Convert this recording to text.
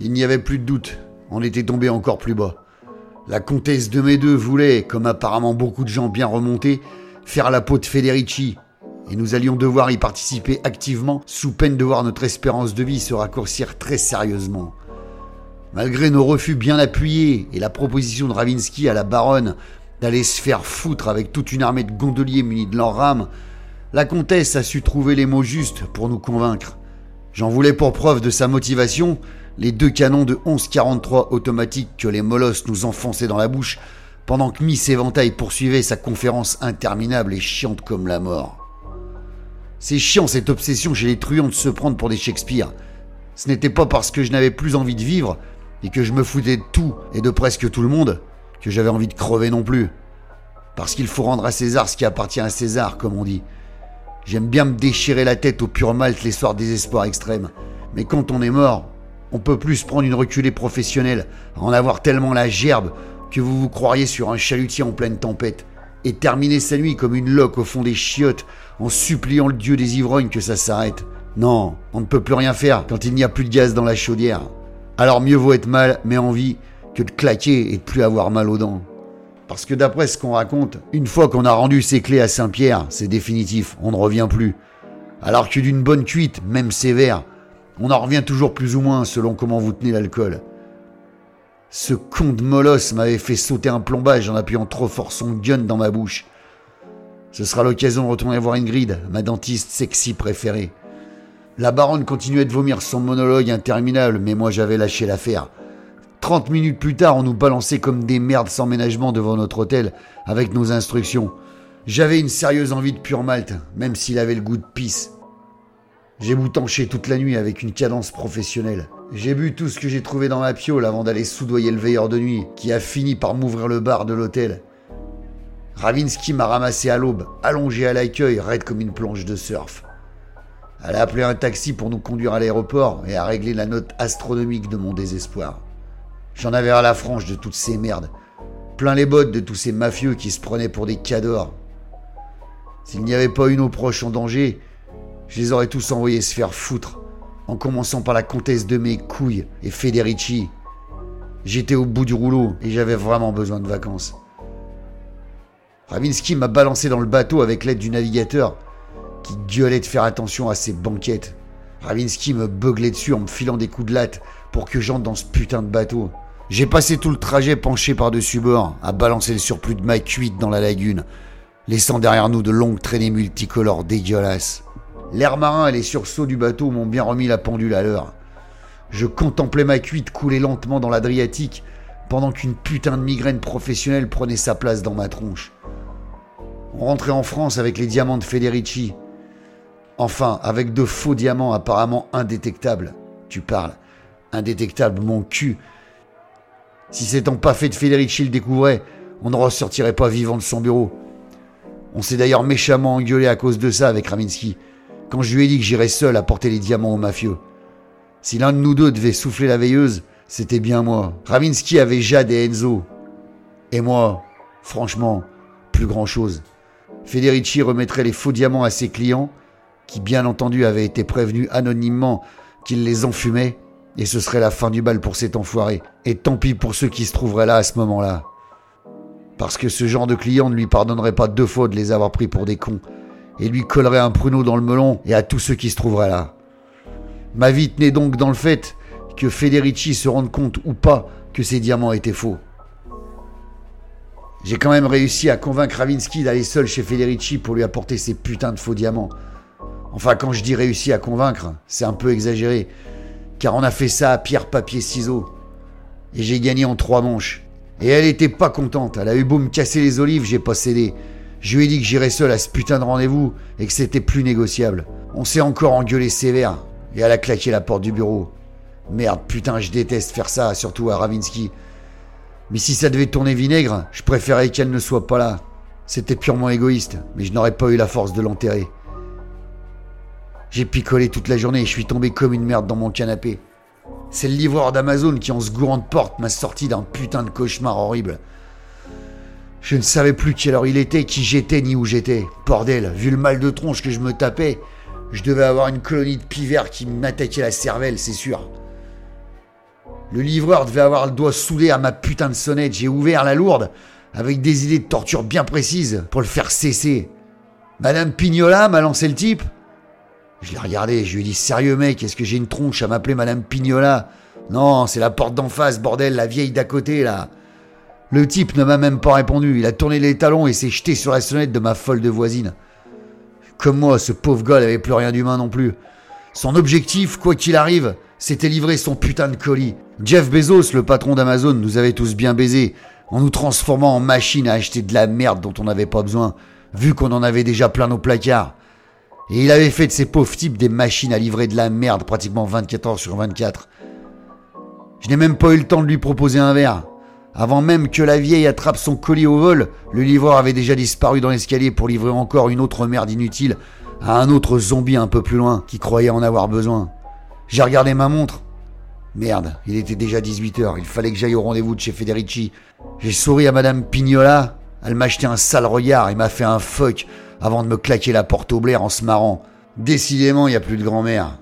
Il n'y avait plus de doute, on était tombé encore plus bas. La comtesse de Médeux voulait, comme apparemment beaucoup de gens bien remontés, faire la peau de Federici, et nous allions devoir y participer activement sous peine de voir notre espérance de vie se raccourcir très sérieusement. Malgré nos refus bien appuyés et la proposition de Ravinsky à la baronne d'aller se faire foutre avec toute une armée de gondoliers munis de leurs rames, la comtesse a su trouver les mots justes pour nous convaincre. J'en voulais pour preuve de sa motivation les deux canons de 11-43 automatiques que les molosses nous enfonçaient dans la bouche pendant que Miss Éventail poursuivait sa conférence interminable et chiante comme la mort. C'est chiant cette obsession chez les truands de se prendre pour des Shakespeare. Ce n'était pas parce que je n'avais plus envie de vivre et que je me foutais de tout et de presque tout le monde que j'avais envie de crever non plus. Parce qu'il faut rendre à César ce qui appartient à César, comme on dit. J'aime bien me déchirer la tête au pur malte les soirs désespoir extrême. Mais quand on est mort, on peut plus prendre une reculée professionnelle, en avoir tellement la gerbe que vous vous croiriez sur un chalutier en pleine tempête, et terminer sa nuit comme une loque au fond des chiottes en suppliant le dieu des ivrognes que ça s'arrête. Non, on ne peut plus rien faire quand il n'y a plus de gaz dans la chaudière. Alors mieux vaut être mal, mais en vie, que de claquer et de plus avoir mal aux dents. Parce que d'après ce qu'on raconte, une fois qu'on a rendu ses clés à Saint-Pierre, c'est définitif, on ne revient plus. Alors que d'une bonne cuite, même sévère, on en revient toujours plus ou moins selon comment vous tenez l'alcool. Ce con de molosse m'avait fait sauter un plombage en appuyant trop fort son gun dans ma bouche. Ce sera l'occasion de retourner voir Ingrid, ma dentiste sexy préférée. La baronne continuait de vomir son monologue interminable, mais moi j'avais lâché l'affaire. Trente minutes plus tard, on nous balançait comme des merdes sans ménagement devant notre hôtel avec nos instructions. J'avais une sérieuse envie de pur malte, même s'il avait le goût de pisse. J'ai boutanché toute la nuit avec une cadence professionnelle. J'ai bu tout ce que j'ai trouvé dans ma piole avant d'aller soudoyer le veilleur de nuit, qui a fini par m'ouvrir le bar de l'hôtel. Ravinsky m'a ramassé à l'aube, allongé à l'accueil, raide comme une planche de surf. Elle a appelé un taxi pour nous conduire à l'aéroport et a réglé la note astronomique de mon désespoir. J'en avais à la frange de toutes ces merdes, plein les bottes de tous ces mafieux qui se prenaient pour des cadors. S'il n'y avait pas une eau proche en danger, je les aurais tous envoyés se faire foutre, en commençant par la comtesse de mes couilles et Federici. J'étais au bout du rouleau et j'avais vraiment besoin de vacances. Ravinsky m'a balancé dans le bateau avec l'aide du navigateur qui gueulait de faire attention à ses banquettes. Ravinsky me beuglait dessus en me filant des coups de latte pour que j'entre dans ce putain de bateau. J'ai passé tout le trajet penché par-dessus bord, à balancer le surplus de ma cuite dans la lagune, laissant derrière nous de longues traînées multicolores dégueulasses. L'air marin et les sursauts du bateau m'ont bien remis la pendule à l'heure. Je contemplais ma cuite couler lentement dans l'Adriatique pendant qu'une putain de migraine professionnelle prenait sa place dans ma tronche. On rentrait en France avec les diamants de Federici. Enfin, avec de faux diamants apparemment indétectables. Tu parles. Indétectable, mon cul. Si cet fait de Federici le découvrait, on ne ressortirait pas vivant de son bureau. On s'est d'ailleurs méchamment engueulé à cause de ça avec Raminski quand je lui ai dit que j'irais seul apporter les diamants aux mafieux. Si l'un de nous deux devait souffler la veilleuse, c'était bien moi. Ravinsky avait Jade et Enzo. Et moi, franchement, plus grand chose. Federici remettrait les faux diamants à ses clients, qui bien entendu avaient été prévenus anonymement qu'il les enfumait, et ce serait la fin du bal pour cet enfoiré. Et tant pis pour ceux qui se trouveraient là à ce moment-là. Parce que ce genre de client ne lui pardonnerait pas deux fois de les avoir pris pour des cons, et lui collerait un pruneau dans le melon et à tous ceux qui se trouveraient là. Ma vie tenait donc dans le fait que Federici se rende compte ou pas que ces diamants étaient faux. J'ai quand même réussi à convaincre Ravinsky d'aller seul chez Federici pour lui apporter ces putains de faux diamants. Enfin, quand je dis réussi à convaincre, c'est un peu exagéré, car on a fait ça à pierre, papier, ciseaux. Et j'ai gagné en trois manches. Et elle était pas contente, elle a eu beau me casser les olives, j'ai pas cédé. Je lui ai dit que j'irais seul à ce putain de rendez-vous et que c'était plus négociable. On s'est encore engueulé sévère et elle a claqué la porte du bureau. Merde, putain, je déteste faire ça, surtout à Ravinsky. Mais si ça devait tourner vinaigre, je préférais qu'elle ne soit pas là. C'était purement égoïste, mais je n'aurais pas eu la force de l'enterrer. J'ai picolé toute la journée et je suis tombé comme une merde dans mon canapé. C'est le livreur d'Amazon qui, en se gourant de porte, m'a sorti d'un putain de cauchemar horrible. Je ne savais plus quelle heure il était, qui j'étais, ni où j'étais. Bordel, vu le mal de tronche que je me tapais, je devais avoir une colonie de pivers qui m'attaquait la cervelle, c'est sûr. Le livreur devait avoir le doigt soudé à ma putain de sonnette. J'ai ouvert la lourde avec des idées de torture bien précises pour le faire cesser. Madame Pignola m'a lancé le type. Je l'ai regardé, je lui ai dit Sérieux mec, est-ce que j'ai une tronche à m'appeler Madame Pignola? Non, c'est la porte d'en face, bordel, la vieille d'à côté là. Le type ne m'a même pas répondu, il a tourné les talons et s'est jeté sur la sonnette de ma folle de voisine. Comme moi, ce pauvre gars n'avait plus rien d'humain non plus. Son objectif, quoi qu'il arrive, c'était livrer son putain de colis. Jeff Bezos, le patron d'Amazon, nous avait tous bien baisés, en nous transformant en machines à acheter de la merde dont on n'avait pas besoin, vu qu'on en avait déjà plein nos placards. Et il avait fait de ces pauvres types des machines à livrer de la merde pratiquement 24 heures sur 24. Je n'ai même pas eu le temps de lui proposer un verre. Avant même que la vieille attrape son colis au vol, le livreur avait déjà disparu dans l'escalier pour livrer encore une autre merde inutile à un autre zombie un peu plus loin qui croyait en avoir besoin. J'ai regardé ma montre. Merde, il était déjà 18h, il fallait que j'aille au rendez-vous de chez Federici. J'ai souri à Madame Pignola, elle m'a jeté un sale regard et m'a fait un fuck avant de me claquer la porte au blaire en se marrant. Décidément, il n'y a plus de grand-mère.